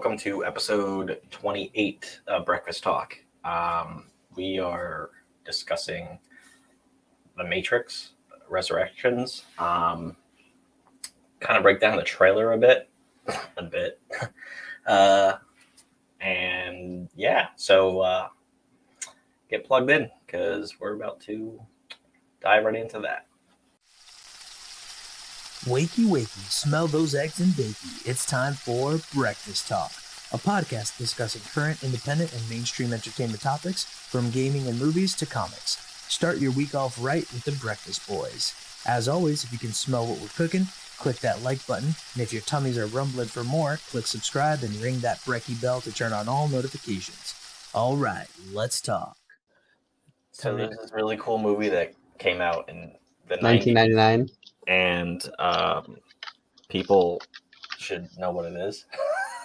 welcome to episode 28 of Breakfast Talk. Um, we are discussing The Matrix Resurrections. Um, kind of break down the trailer a bit, a bit. Uh, and yeah, so uh, get plugged in because we're about to dive right into that. Wakey, wakey, smell those eggs and bakey. It's time for Breakfast Talk, a podcast discussing current, independent, and mainstream entertainment topics from gaming and movies to comics. Start your week off right with the Breakfast Boys. As always, if you can smell what we're cooking, click that like button. And if your tummies are rumbling for more, click subscribe and ring that brecky bell to turn on all notifications. All right, let's talk. So there's this really cool movie that came out in the 90s, 1999. And um, people should know what it is.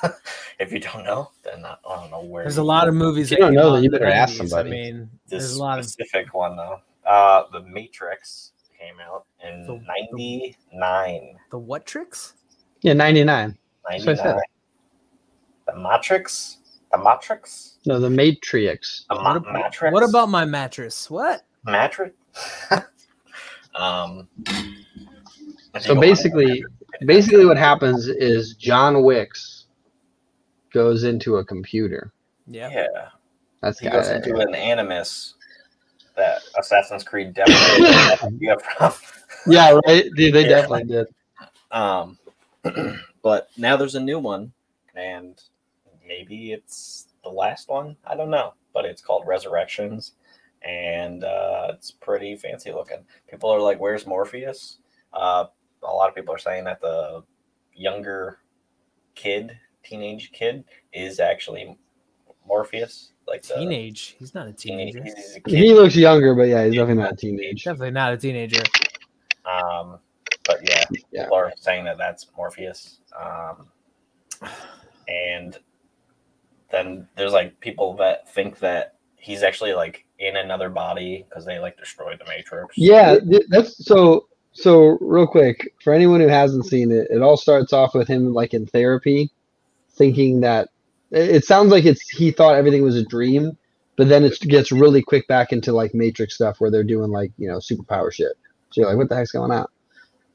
if you don't know, then I I don't know where. There's a lot go. of movies. If that you don't know, out then you better ask somebody. I mean, This there's a lot of specific one though. Uh, the Matrix came out in The- the- 99. the what tricks? Yeah, 99. That's what I said. 99. The Matrix? The Matrix? No, the Matrix. The ma- What about, Matrix? what about my mattress? What? Matrix? um, I So basically, basically what happens is John Wicks goes into a computer. Yeah. yeah, That's he got goes it. into an animus that Assassin's Creed definitely you have. Yeah, right. Dude, they Yeah. definitely did. Um, but now there's a new one, and maybe it's the last one. I don't know, but it's called Resurrections, and uh, it's pretty fancy looking. People are like, "Where's Morpheus?" Uh, a lot of people are saying that the younger kid, teenage kid, is actually Morpheus. Like the Teenage. He's not a teenage. teenager. He's a He looks younger, but yeah, he's definitely not a teenage. Definitely not a teenager. Um, but yeah, Yeah. people are saying that that's Morpheus. Um, and then there's like people that think that he's actually like in another body because they like destroyed the Matrix. Yeah, that's so. So real quick, for anyone who hasn't seen it, it all starts off with him like in therapy, thinking that it sounds like it's he thought everything was a dream, but then it gets really quick back into like Matrix stuff where they're doing like you know superpower shit. So you're like, what the heck's going on?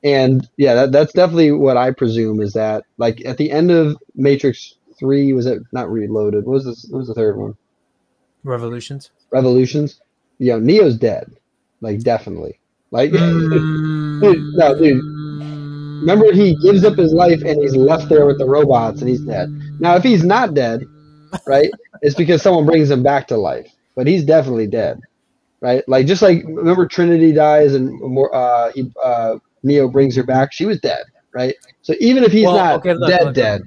And yeah, that, that's definitely what I presume is that like at the end of Matrix Three, was it not Reloaded? What was this? What was the third one? Revolutions. Revolutions. You know, Neo's dead, like definitely. Like Mm, no, dude. Remember, he gives up his life and he's left there with the robots and he's dead. Now, if he's not dead, right, it's because someone brings him back to life. But he's definitely dead, right? Like just like remember Trinity dies and more, uh, he, uh, Neo brings her back. She was dead, right? So even if he's Well, not okay, look, dead, look. dead,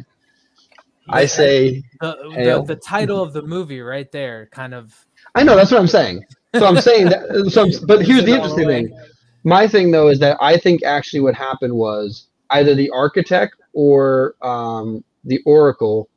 I say The, the, the title of the movie right there kind of I know that's what I'm saying. So I'm saying that. So, I'm- but here's the interesting thing. My thing though is that I think actually what happened was either the architect or um, the Oracle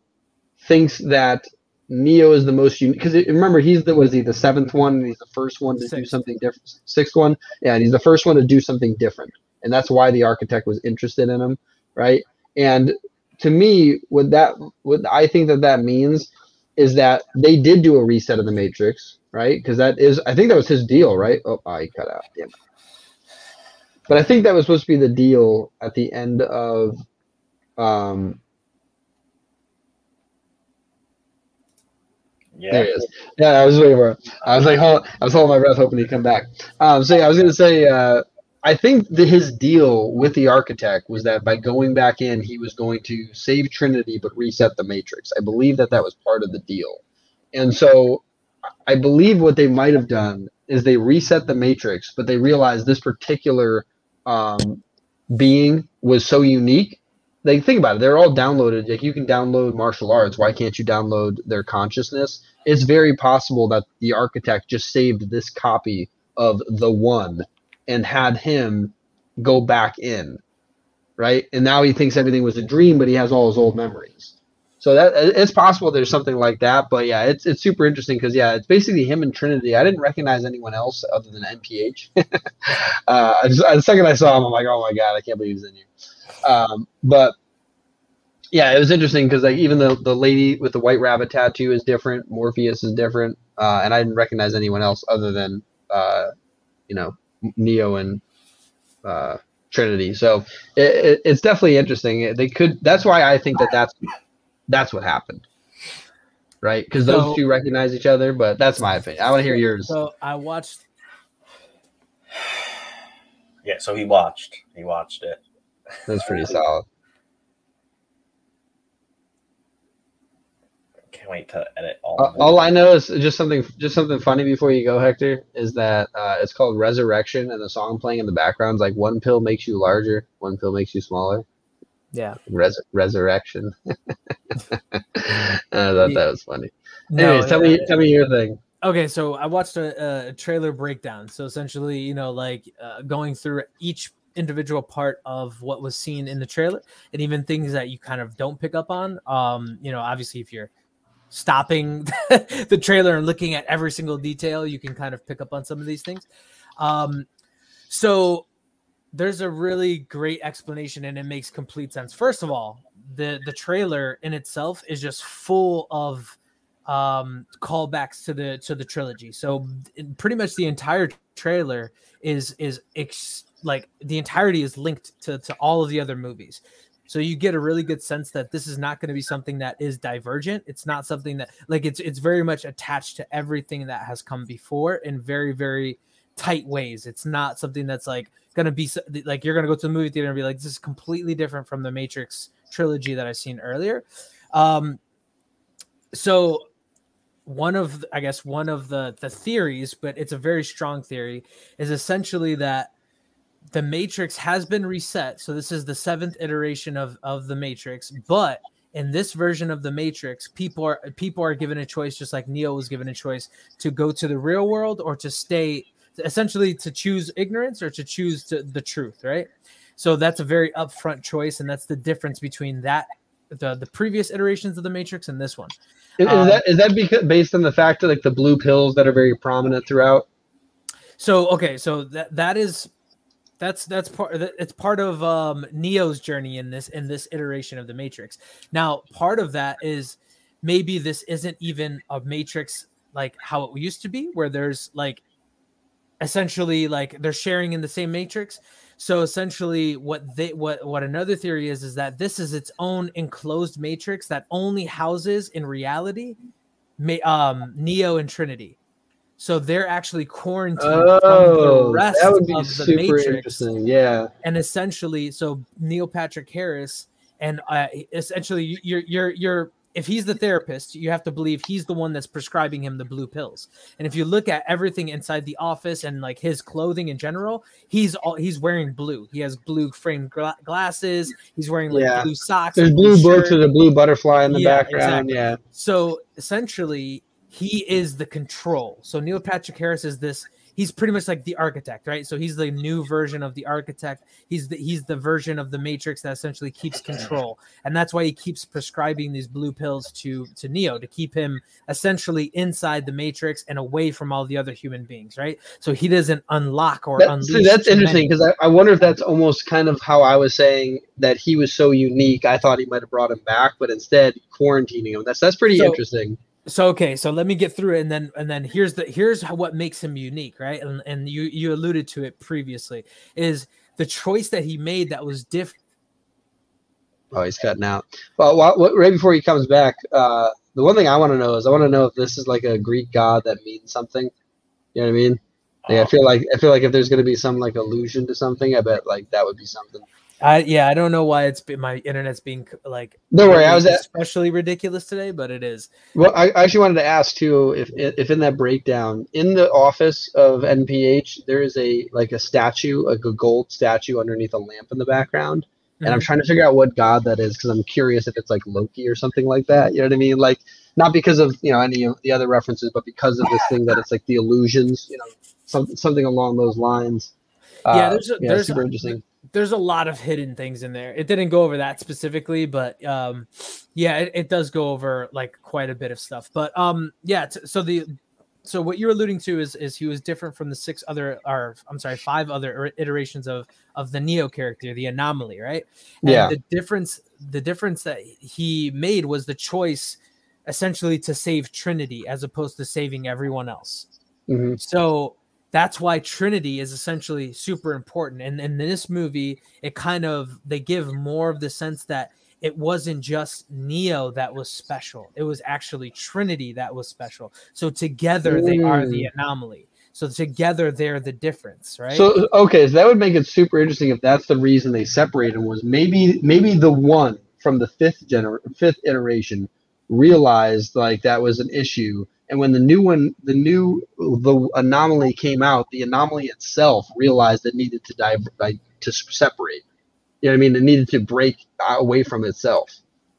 thinks that Neo is the most unique. Because remember, he's the was he the seventh one? And he's the first one to do something different. Sixth one, yeah, and he's the first one to do something different, and that's why the architect was interested in him, right? And to me, what that what I think that that means is that they did do a reset of the Matrix, right? Because that is, I think that was his deal, right? Oh, I cut out. Damn. it. But I think that was supposed to be the deal at the end of, um, yeah. there he is. Yeah, I was waiting for. It. I was like, hold, I was holding my breath, hoping he'd come back. Um, so yeah, I was gonna say, uh, I think that his deal with the architect was that by going back in, he was going to save Trinity but reset the Matrix. I believe that that was part of the deal, and so I believe what they might have done is they reset the Matrix, but they realized this particular um, being was so unique. Like think about it, they're all downloaded. Like you can download martial arts. Why can't you download their consciousness? It's very possible that the architect just saved this copy of the one and had him go back in, right? And now he thinks everything was a dream, but he has all his old memories. So that it's possible there's something like that, but yeah, it's it's super interesting because yeah, it's basically him and Trinity. I didn't recognize anyone else other than NPH. uh, just, the second I saw him, I'm like, oh my god, I can't believe he's in here. Um, but yeah, it was interesting because like even the the lady with the white rabbit tattoo is different. Morpheus is different, uh, and I didn't recognize anyone else other than uh, you know Neo and uh, Trinity. So it, it, it's definitely interesting. They could. That's why I think that that's that's what happened, right? Because those So- two recognize each other. But that's my opinion. I want to hear yours. So I watched. Yeah, so he watched. He watched it. That's pretty solid. Can't wait to edit all. Uh, all I know is just something, just something funny before you go, Hector. Is that uh, it's called Resurrection, and the song playing in the background is like one pill makes you larger, one pill makes you smaller. Yeah. Res- resurrection. I thought that was funny. No, Anyways, tell me, uh, tell me your thing. Okay, so I watched a, a trailer breakdown. So essentially, you know, like uh, going through each individual part of what was seen in the trailer, and even things that you kind of don't pick up on. Um, you know, obviously, if you're stopping the trailer and looking at every single detail, you can kind of pick up on some of these things. Um, so there's a really great explanation, and it makes complete sense. First of all, the the trailer in itself is just full of um callbacks to the to the trilogy. So pretty much the entire trailer is is ex- like the entirety is linked to to all of the other movies. So you get a really good sense that this is not going to be something that is divergent. It's not something that like it's it's very much attached to everything that has come before and very very tight ways. It's not something that's like to be like you're to go to the movie theater and be like this is completely different from the matrix trilogy that i've seen earlier. Um so one of i guess one of the the theories but it's a very strong theory is essentially that the matrix has been reset. So this is the seventh iteration of of the matrix but in this version of the matrix people are people are given a choice just like neo was given a choice to go to the real world or to stay essentially to choose ignorance or to choose to the truth right so that's a very upfront choice and that's the difference between that the the previous iterations of the matrix and this one Is, um, that is that because based on the fact that like the blue pills that are very prominent throughout? So okay, so that that is that's that's part that- it's part of um Neo's journey in this in this iteration of the Matrix. Now, part of that is maybe this isn't even a Matrix like how it used to be, where there's like essentially like they're sharing in the same matrix. So essentially what they what what another theory is is that this is its own enclosed matrix that only houses in reality um Neo and Trinity. So they're actually quarantined from Oh, the rest that would be of the super matrix interesting. Yeah. and essentially so neil patrick harris and uh, essentially you're you're you're if he's the therapist you have to believe he's the one that's prescribing him the blue pills and if you look at everything inside the office and like his clothing in general he's all he's wearing blue he has blue framed gla- glasses he's wearing like Yeah. blue socks There's blue books shirt. with a blue butterfly in the Yeah, background. exactly. Yeah. So essentially, he is the control. So Neil Patrick Harris is this. He's pretty much like the architect, right? So he's the new version of the architect. He's the he's the version of the Matrix that essentially keeps control, and that's why he keeps prescribing these blue pills to to Neo to keep him essentially inside the Matrix and away from all the other human beings, right? So he doesn't unlock or That- unleash. see, that's interesting because I, I wonder if that's almost kind of how I was saying that he was so unique. I thought he might have brought him back, but instead quarantining him. That's that's pretty So- interesting. So okay so let me get through it and then and then here's the here's what makes him unique right and, and you you alluded to it previously is the choice that he made that was different Oh, he's cutting out. Well, what, what, right before he comes back, uh, the one thing I want to know is I want to know if this is like a Greek god that means something. You know what I mean? Like, I feel like I feel like if there's gonna be some like allusion to something, I bet like that would be something. I yeah i don't know why it's been my internet's being like Don't worry, I was at, especially ridiculous today but it is Well, I I actually wanted to ask too if if in that breakdown in the office of NPH there is a like a statue, like a gold statue underneath a lamp in the background, and I'm Mhm. trying to figure out what god that is because I'm curious if it's like Loki or something like that. You know what I mean? Like not because of you know any of the other references, but because of this thing that it's like the illusions, you know, some, something along those lines. Yeah, Uh, there's a- yeah, there's super a- interesting. There's a lot of hidden things in there. It didn't go over that specifically, but um, yeah, it, it does go over like quite a bit of stuff. But um, yeah, t- so the so what you're alluding to is is he was different from the six other or I'm sorry, five other iterations of of the Neo character, the anomaly, right? And Yeah. The difference the difference that he made was the choice essentially to save Trinity as opposed to saving everyone else. Mhm. So that's why Trinity is essentially super important. And in this movie, it kind of they give more of the sense that it wasn't just Neo that was special. It was actually Trinity that was special. So together they are the mm. anomaly. So together they're the difference, right? So okay, so that would make it super interesting if that's the reason they separated was maybe maybe the one from the fifth gener fifth iteration realized like that was an issue, and when the new one, the new the anomaly came out, the anomaly itself realized it needed to die to separate. You know what I mean? It needed to break away from itself.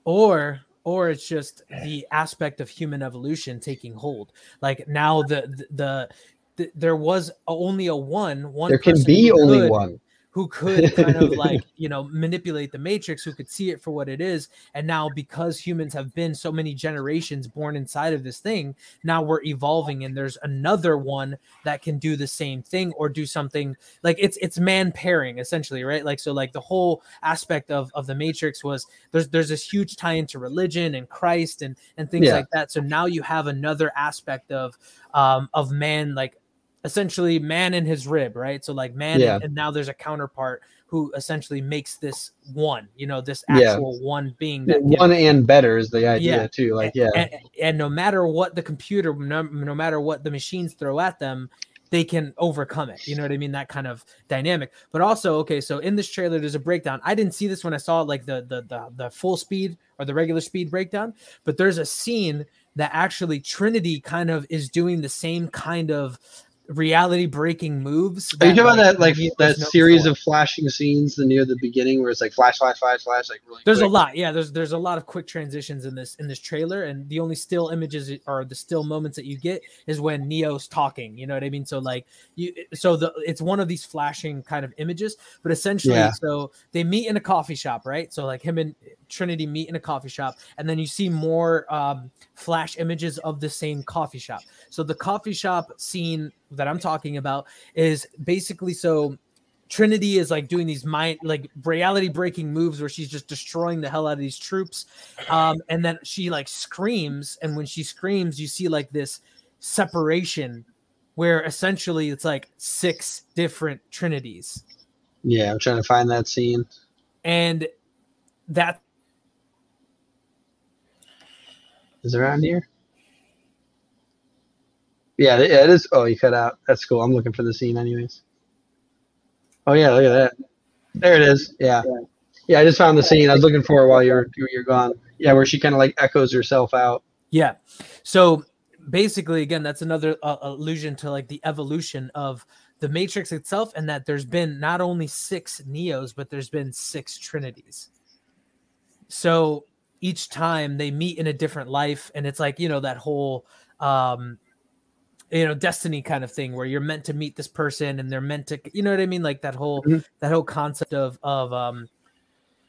or or it's just the aspect of human evolution taking hold. Like now the the, the, the there was only a one one There can be only could- one. Who could kind of like you know manipulate the matrix who could see it for what it is and now because humans have been so many generations born inside of this thing now we're evolving and there's another one that can do the same thing or do something like it's it's man pairing essentially right like so like the whole aspect of of the matrix was there's there's this huge tie into religion and christ and and things Yeah. like that so now you have another aspect of um of man like essentially man in his rib, right? So like man, Yeah. and, and now there's a counterpart who essentially makes this one, you know, this Yeah. actual one being that One and better is the idea Yeah. too. Like yeah, and, and no matter what the computer, no, no matter what the machines throw at them, they can overcome it. You know what I mean? That kind of dynamic. But also, okay, so in this trailer, there's a breakdown. I didn't see this when I saw like the the the, the full speed or the regular speed breakdown, but there's a scene that actually Trinity kind of is doing the same kind of reality breaking moves. Are you talking about that like that series of flashing scenes the near the beginning where it's like flash, flash, flash, flash, like really There's a lot, yeah. There's there's a lot of quick transitions in this in this trailer, and the only still images or the still moments that you get is when Neo's talking. You know what I mean? So like you, so the it's one of these flashing kind of images, but essentially, Yeah. so they meet in a coffee shop, right? So like him and Trinity meet in a coffee shop, and then you see more um, flash images of the same coffee shop. So the coffee shop scene that I'm talking about is basically so Trinity is like doing these mind like reality breaking moves where she's just destroying the hell out of these troops. Um, and then she like screams, and when she screams, you see like this separation where essentially it's like six different trinities. Yeah, I'm trying to find that scene. And that Is around here? Yeah, yeah, it is. Oh, you cut out. That's cool. I'm looking for the scene, anyways. Oh yeah, look at that. There it is. Yeah, yeah. I just found the scene. I was looking for it while you're you're gone. Yeah, where she kind of like echoes herself out. Yeah. So basically, again, that's another uh, allusion to like the evolution of the Matrix itself, and that there's been not only six Neos, but there's been six Trinities. So each time they meet in a different life, and it's like, you know, that whole, um, you know, destiny kind of thing where you're meant to meet this person and they're meant to, you know what I mean? Like that whole, Mhm. that whole concept of, of, um,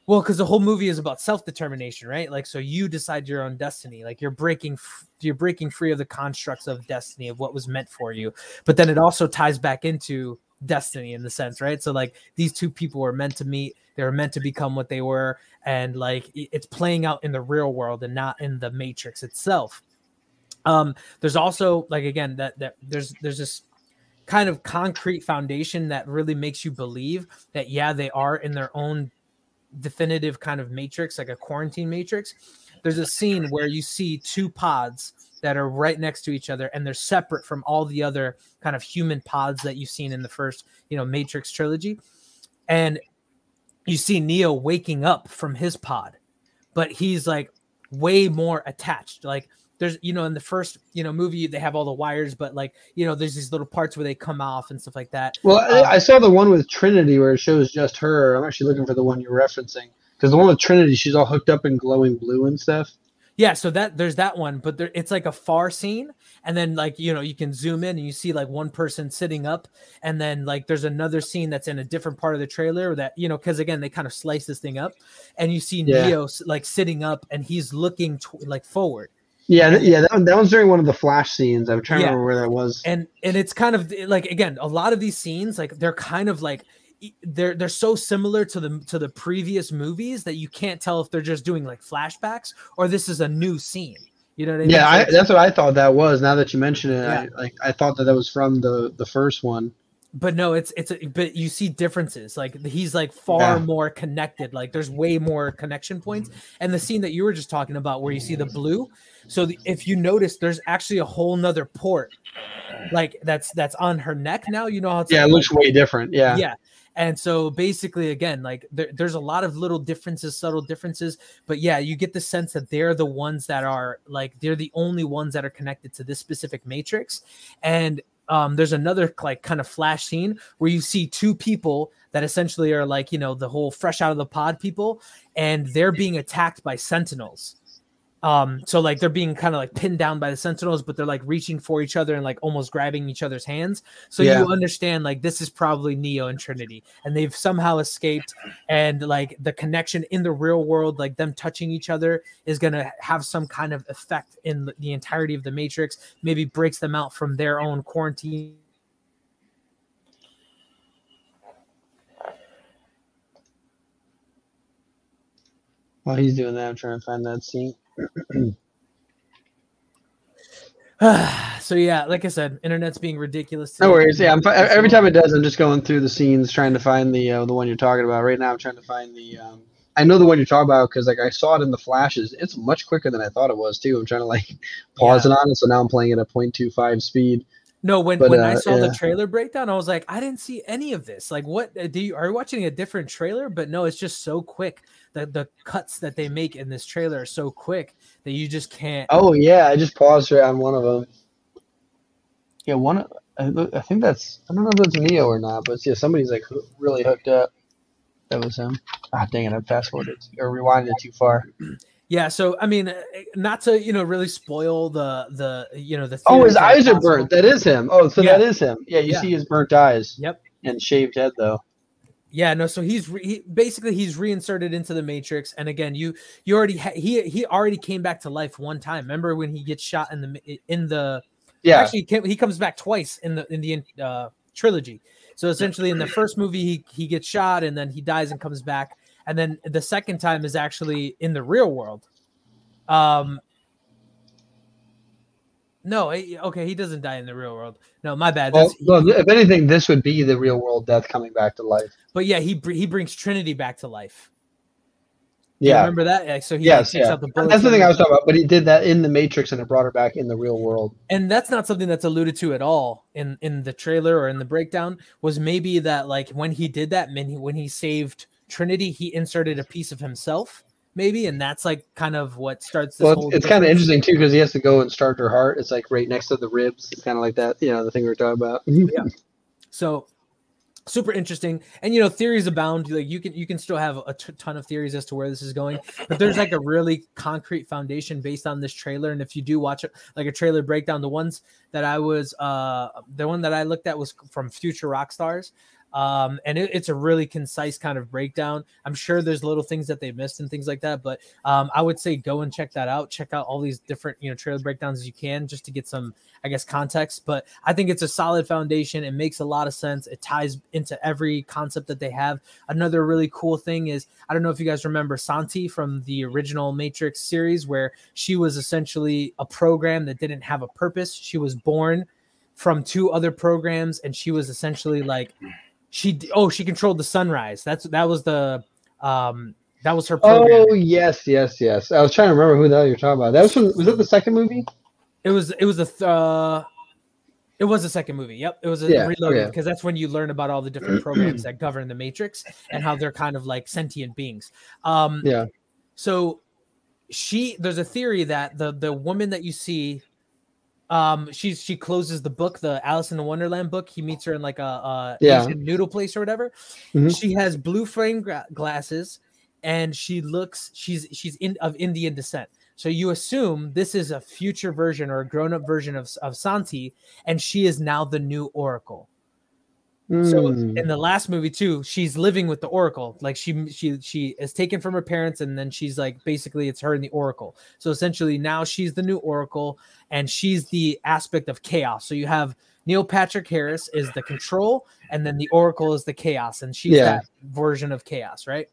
well, because the whole movie is about self determination, right? Like, so you decide your own destiny. Like, you're breaking, f- you're breaking free of the constructs of destiny of what was meant for you. But then it also ties back into destiny in the sense, right? So, like, these two people were meant to meet. They were meant to become what they were, and like, it's playing out in the real world and not in the matrix itself. Um, there's also like again that that there's there's this kind of concrete foundation that really makes you believe that yeah they are in their own definitive kind of matrix, like a quarantine matrix. There's a scene where you see two pods that are right next to each other and they're separate from all the other kind of human pods that you've seen in the first, you know, Matrix trilogy. And you see Neo waking up from his pod, but he's like way more attached. Like there's, you know, in the first, you know, movie they have all the wires, but like, you know, there's these little parts where they come off and stuff like that. Well, Um, I, I saw the one with Trinity where it shows just her. I'm actually looking for the one you're referencing because the one with Trinity, she's all hooked up in glowing blue and stuff. Yeah, so that there's that one, but there, it's like a far scene, and then like you know you can zoom in and you see like one person sitting up, and then like there's another scene that's in a different part of the trailer that you know because again they kind of slice this thing up, and you see Yeah. Neo like sitting up and he's looking tw- like forward, Yeah, yeah, that, one- that was during one of the flash scenes. I'm trying Yeah. to remember where that was. and and it's kind of like again a lot of these scenes like they're kind of like they're they're so similar to the to the previous movies that you can't tell if they're just doing like flashbacks or this is a new scene you know what i mean Yeah, I, that's what I thought that was. Now that you mention it, Yeah. I, like I thought that that was from the the first one. But no it's it's a, but you see differences like he's like far Yeah. more connected like there's way more connection points mm-hmm. and the scene that you were just talking about where you see the blue so the, if you notice there's actually a whole nother port like that's that's on her neck now you know how it's Yeah, like- it looks way different. Yeah, yeah and so basically again like there, there's a lot of little differences subtle differences but yeah you get the sense that they're the ones that are like they're the only ones that are connected to this specific matrix and um, there's another like kind of flash scene where you see two people that essentially are like you know the whole fresh out of the pod people and they're being attacked by sentinels um so like they're being kind of like pinned down by the sentinels but they're like reaching for each other and like almost grabbing each other's hands so Yeah. you understand like this is probably neo and trinity and they've somehow escaped and like the connection in the real world like them touching each other is going to have some kind of effect in the- the entirety of the matrix maybe breaks them out from their own quarantine While he's doing that, I'm trying to find that scene. so yeah like i said internet's being ridiculous No worries. Yeah, I'm every time it does, I'm just going through the scenes trying to find the uh, the one you're talking about. Right now, I'm trying to find the. Um, I know the one you're talking about because like I saw it in the flashes. It's much quicker than I thought it was too. I'm trying to like pause it on it, so now I'm playing it at a 0.25 speed. No, when, But, when I uh, saw the trailer breakdown, I was like, I didn't see any of this. Like, what uh, do you are you watching a different trailer? But no, it's just so quick. The the cuts that they make in this trailer are so quick that you just can't. Oh yeah, I just paused right on one of them. Yeah, one. I, I think that's. I don't know if that's Neo or not, but yeah, somebody's like really hooked up. That was him. Ah, dang it! I fast forwarded or rewinded too far. Yeah, so I mean, uh, not to you know really spoil the the you know the. Oh, his theories that are eyes are burnt. That is him. Oh, so Yeah. that is him. Yeah, you Yeah. see his burnt eyes. Yep. And shaved head though. Yeah, no. So he's re- he, basically he's reinserted into the Matrix, and again, you you already ha- he he already came back to life one time. Remember when he gets shot in the in the Yeah. actually he, came, he comes back twice in the in the uh, trilogy. So essentially, in the first movie, he he gets shot and then he dies and comes back, and then the second time is actually in the real world. Um. No, okay, he doesn't die in the real world. No, my bad. Well, well, if anything, this would be the real world death coming back to life. but yeah, he he brings Trinity back to life. You Yeah. remember that? Like, so he Yes, takes yeah. out the That's the thing I was talking about. But he did that in the Matrix, and it brought her back in the real world. and that's not something that's alluded to at all in in the trailer or in the breakdown was maybe that like when he did that when he, when he saved trinity he inserted a piece of himself maybe and that's like kind of what starts this Well, whole it's, it's kind of interesting too because he has to go and start her heart. It's like right next to the ribs. It's kind of like that. You know, the thing we are talking about. Yeah. So super interesting and you know theories abound like you can you can still have a t- ton of theories as to where this is going but there's like a really concrete foundation based on this trailer and if you do watch it like a trailer breakdown the ones that i was uh the one that i looked at was from future rock stars um and it, it's a really concise kind of breakdown. I'm sure there's little things that they missed and things like that but um i would say go and check that out. Check out all these different you know trailer breakdowns as you can just to get some i guess context but i think it's a solid foundation. It makes a lot of sense. It ties into every concept that they have. Another really cool thing is i don't know if you guys remember santi from the original matrix series where she was essentially a program that didn't have a purpose. She was born from two other programs and she was essentially like she oh she controlled the sunrise that's that was the um that was her program Oh yes, yes, yes. I was trying to remember who the hell you're talking about. That was from, was that the second movie? it was it was a th- uh it was the second movie yep it was a Yeah, reloaded because that's when you learn about all the different programs that govern the matrix and how they're kind of like sentient beings um Yeah. so she there's a theory that the the woman that you see um she's she closes the book the alice in the wonderland book he meets her in like a, a Yeah. Asian noodle place or whatever Mhm. she has blue frame gra- glasses and she looks she's she's in of indian descent so you assume this is a future version or a grown-up version of, of santi and she is now the new oracle So Mm. in the last movie too, she's living with the Oracle. Like she she she is taken from her parents, and then she's like basically it's her and the Oracle. So essentially now she's the new Oracle, and she's the aspect of chaos. So you have Neil Patrick Harris is the control, and then the Oracle is the chaos, and she's Yeah. that version of chaos, right?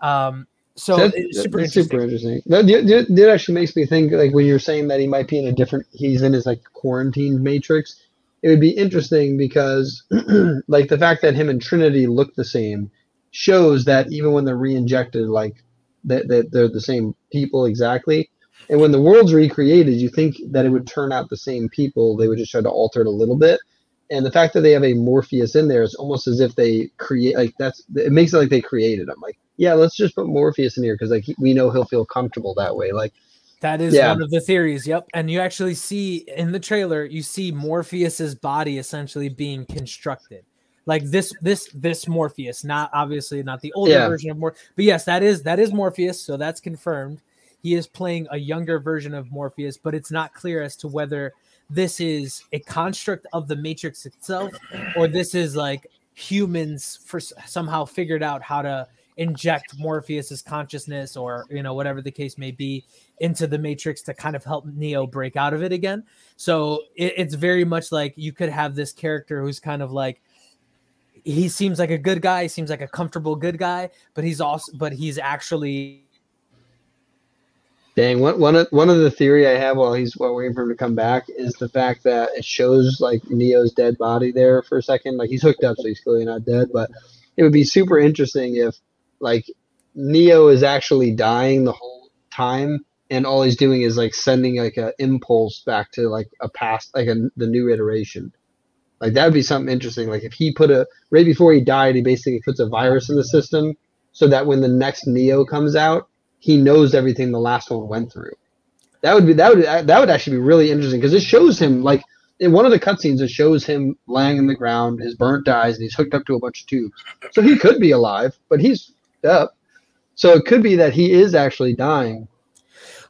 Um, so That's- it's super that's interesting. super interesting. That, that, that actually makes me think like when you're saying that he might be in a different, he's in his like quarantined matrix. It would be interesting because like the fact that him and Trinity look the same shows that even when they're re-injected, like that, that they're the same people exactly. And when the world's recreated, you think that it would turn out the same people. They would just try to alter it a little bit. And the fact that they have a Morpheus in there is almost as if they create like that's it makes it like they created him. Like yeah, let's just put Morpheus in here because like we know he'll feel comfortable that way. Like That is Yeah. one of the theories. Yep. And you actually see in the trailer, you see Morpheus's body essentially being constructed. Like this, this, this Morpheus, not obviously not the older Yeah. version of Morpheus, but yes, that is that is Morpheus. So that's confirmed. He is playing a younger version of Morpheus, but it's not clear as to whether this is a construct of the Matrix itself, or this is like humans for somehow figured out how to inject Morpheus's consciousness, or you know whatever the case may be, into the Matrix to kind of help Neo break out of it again. So it, it's very much like you could have this character who's kind of like he seems like a good guy, he seems like a comfortable good guy, but he's also but he's actually Dang, one one of one of the theory I have while he's while waiting for him to come back is the fact that it shows like Neo's dead body there for a second. Like he's hooked up, so he's clearly not dead. But it would be super interesting if like Neo is actually dying the whole time, and all he's doing is like sending like a impulse back to like a past, like a, the new iteration. Like that would be something interesting. Like if he put a right before he died, he basically puts a virus in the system so that when the next Neo comes out, he knows everything the last one went through. That would be that would that would actually be really interesting because it shows him like in one of the cutscenes it shows him laying in the ground, his burnt eyes, and he's hooked up to a bunch of tubes. So he could be alive, but he's up. So it could be that he is actually dying,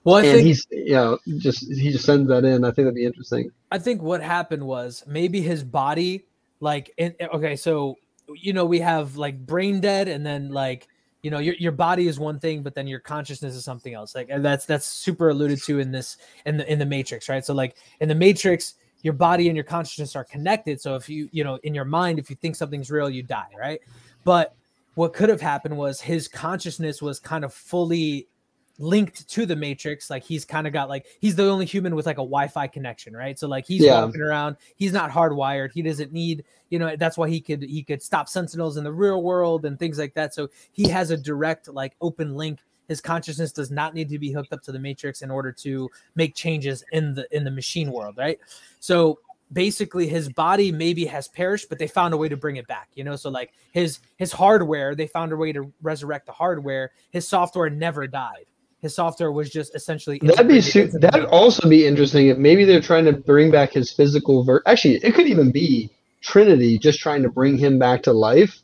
well, I and think he's you know just he just sends that in. I think that'd be interesting. I think what happened was maybe his body, like, in, okay, so you know we have like brain dead, and then like you know your your body is one thing, but then your consciousness is something else. Like and that's that's super alluded to in this in the in the Matrix, right? So like in the Matrix, your body and your consciousness are connected. So if you you know in your mind, if you think something's real, you die, right? But what could have happened was his consciousness was kind of fully linked to the matrix. Like he's kind of got like he's the only human with like a wi-fi connection right? So like he's Yeah. walking around. He's not hardwired. He doesn't need you know that's why he could he could stop sentinels in the real world and things like that. So he has a direct like open link. His consciousness does not need to be hooked up to the matrix in order to make changes in the in the machine world right? So basically his body maybe has perished but they found a way to bring it back you know so like his his hardware they found a way to resurrect the hardware his software never died his software was just essentially That'd be su- that'd also be interesting if maybe they're trying to bring back his physical ver. Actually, it could even be Trinity just trying to bring him back to life,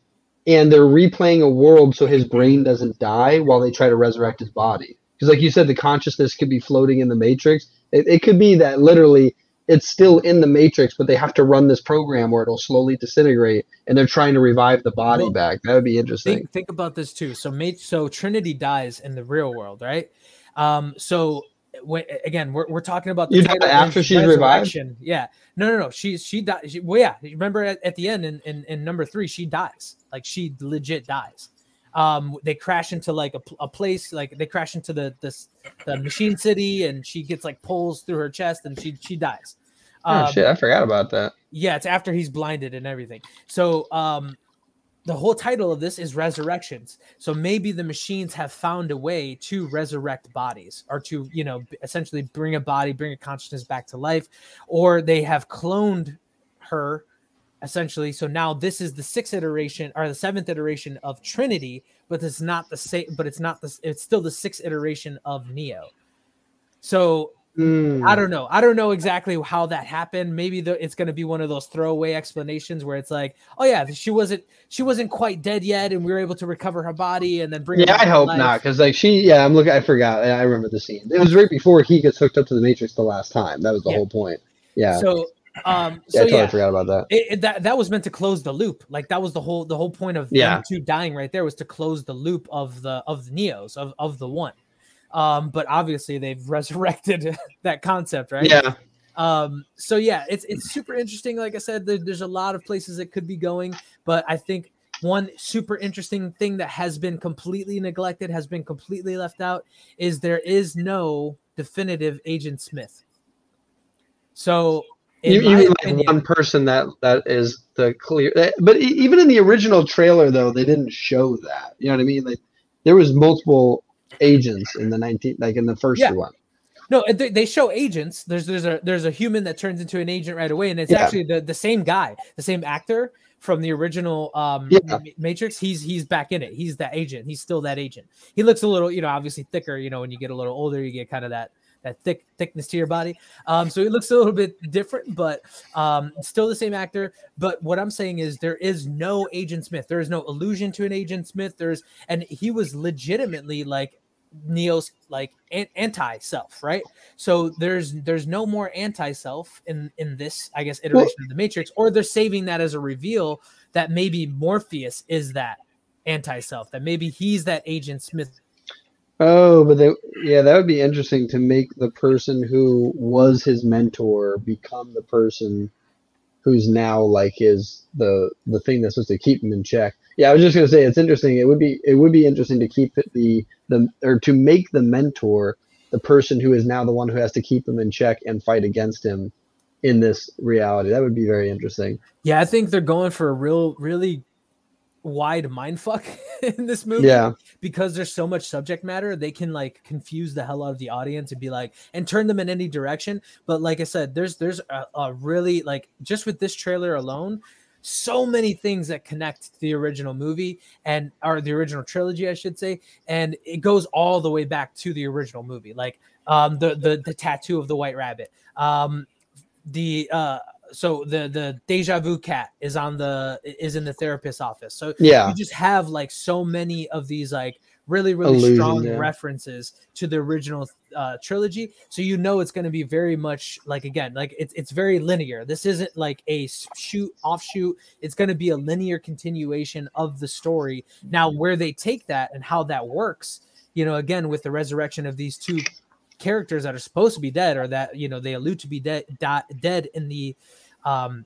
and they're replaying a world so his brain doesn't die while they try to resurrect his body. Because, like you said, the consciousness could be floating in the Matrix. It, it could be that literally it's still in the Matrix, but they have to run this program where it'll slowly disintegrate, and they're trying to revive the body Well, back. That would be interesting. think think about this too. So mate, so Trinity dies in the real world, right? Um, so when, again, we're, we're talking about title after she's revived? Yeah, no, no, no. She she died. She, well, yeah. Remember at, at the end in, in in number three, she dies. Like she legit dies. Um, they crash into like a, a place, like they crash into the this the machine city, and she gets like pulls through her chest, and she she dies. oh Um, shit! I forgot about that. yeah, it's after he's blinded and everything. So um the whole title of this is resurrections. So maybe the machines have found a way to resurrect bodies or to, you know, essentially bring a body, bring a consciousness back to life, or they have cloned her essentially. So now this is the sixth iteration or the seventh iteration of Trinity, but it's not the same, but it's not the it's still the sixth iteration of Neo. So Hmm. I don't know. I don't know exactly how that happened. Maybe the, it's going to be one of those throwaway explanations where it's like, oh yeah, she wasn't she wasn't quite dead yet, and we were able to recover her body and then bring. Yeah, I hope life. not, because like she, yeah, I'm looking. I forgot. I remember the scene. It was right before he gets hooked up to the Matrix the last time. That was the Yeah. whole point. Yeah, So Um, Yeah, so I totally yeah, forgot about that. it, it- that that was meant to close the loop. Like that was the whole the whole point of Yeah. them two dying right there was to close the loop of the of the Neos of of the one. Um, but obviously they've resurrected that concept, right? Yeah, Um, so yeah, it's it's super interesting. Like I said, there, there's a lot of places it could be going, but I think one super interesting thing that has been completely neglected, has been completely left out, is there is no definitive Agent Smith. So, you, you mean like one person that that is the clear. But e- even in the original trailer, though, they didn't show that. You know what I mean? Like there was multiple agents in the nineteen, like in the first Yeah. one. No, they, they show agents. There's there's a there's a human that turns into an agent right away, and it's Yeah. actually the, the same guy, the same actor from the original um Yeah. Matrix. He's he's back in it. He's that agent. He's still that agent. He looks a little, you know, obviously thicker. You know, when you get a little older, you get kind of that that thick thickness to your body. Um, so it looks a little bit different, but um, still the same actor. But what I'm saying is there is no Agent Smith. There is no allusion to an Agent Smith. There's and he was legitimately like Neo's like an- anti-self, right? So there's there's no more anti-self in in this, I guess, iteration of the Matrix, or they're saving that as a reveal that maybe Morpheus is that anti-self, that maybe he's that Agent Smith. Oh, but they, yeah, that would be interesting to make the person who was his mentor become the person who's now like his the the thing that's supposed to keep him in check. Yeah, I was just gonna say it's interesting. It would be it would be interesting to keep it the the or to make the mentor the person who is now the one who has to keep him in check and fight against him in this reality. That would be very interesting. Yeah, I think they're going for a real, really wide mind fuck in this movie. Yeah. because there's so much subject matter, they can like confuse the hell out of the audience and be like and turn them in any direction. But like I said, there's there's a, a really like just with this trailer alone, so many things that connect to the original movie and or the original trilogy, I should say, and it goes all the way back to the original movie, like um the the the tattoo of the white rabbit, um the uh so the the deja vu cat is on the is in the therapist's office. So Yeah. you just have like so many of these like really really Allusion, strong yeah. references to the original uh trilogy. So you know it's going to be very much like again like it's it's very linear. This isn't like a shoot offshoot. It's going to be a linear continuation of the story. Now where they take that and how that works you know again with the resurrection of these two characters that are supposed to be dead or that you know they allude to be dead dead in the um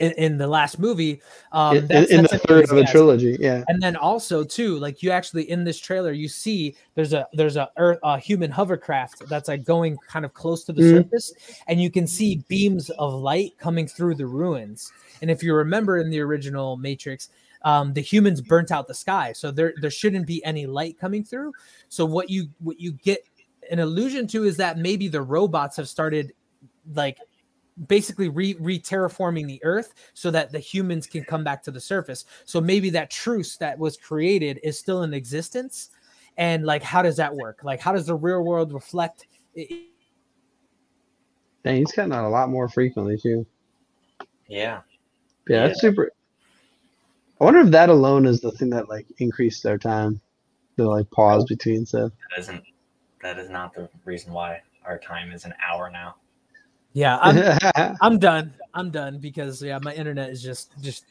in, in the last movie um in, that's- in the that's third of the trilogy. Yeah. and then also too like you actually in this trailer you see there's a there's a, earth, a human hovercraft that's like going kind of close to the Mhm. surface and you can see beams of light coming through the ruins and if you remember in the original matrix um, the humans burnt out the sky so there there shouldn't be any light coming through so what you what you get an allusion to is that maybe the robots have started like basically re re terraforming the earth so that the humans can come back to the surface so maybe that truce that was created is still in existence and like how does that work like how does the real world reflect i- Dang, he's cutting out a lot more frequently too. Yeah. Yeah, that's super. I wonder if that alone is the thing that like increased their time the like pause between stuff. That isn't that is not the reason why our time is an hour now. Yeah i'm i'm done i'm done because yeah my internet is just just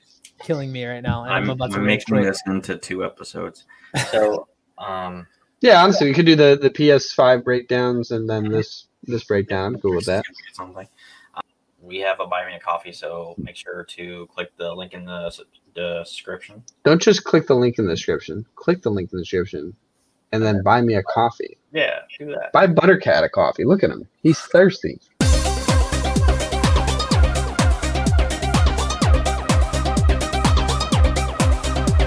killing me right now and i'm, I'm, about to I'm rage this into two episodes. So um yeah, honestly, we could do the the PS5 breakdowns and then this this breakdown. I'm cool with that. Something. Um, we have a buy me a coffee, so make sure to click the link in the s- description. Don't just click the link in the description. Click the link in the description, and then buy me a coffee. Yeah, do that. Buy Buttercat a coffee. Look at him. He's thirsty.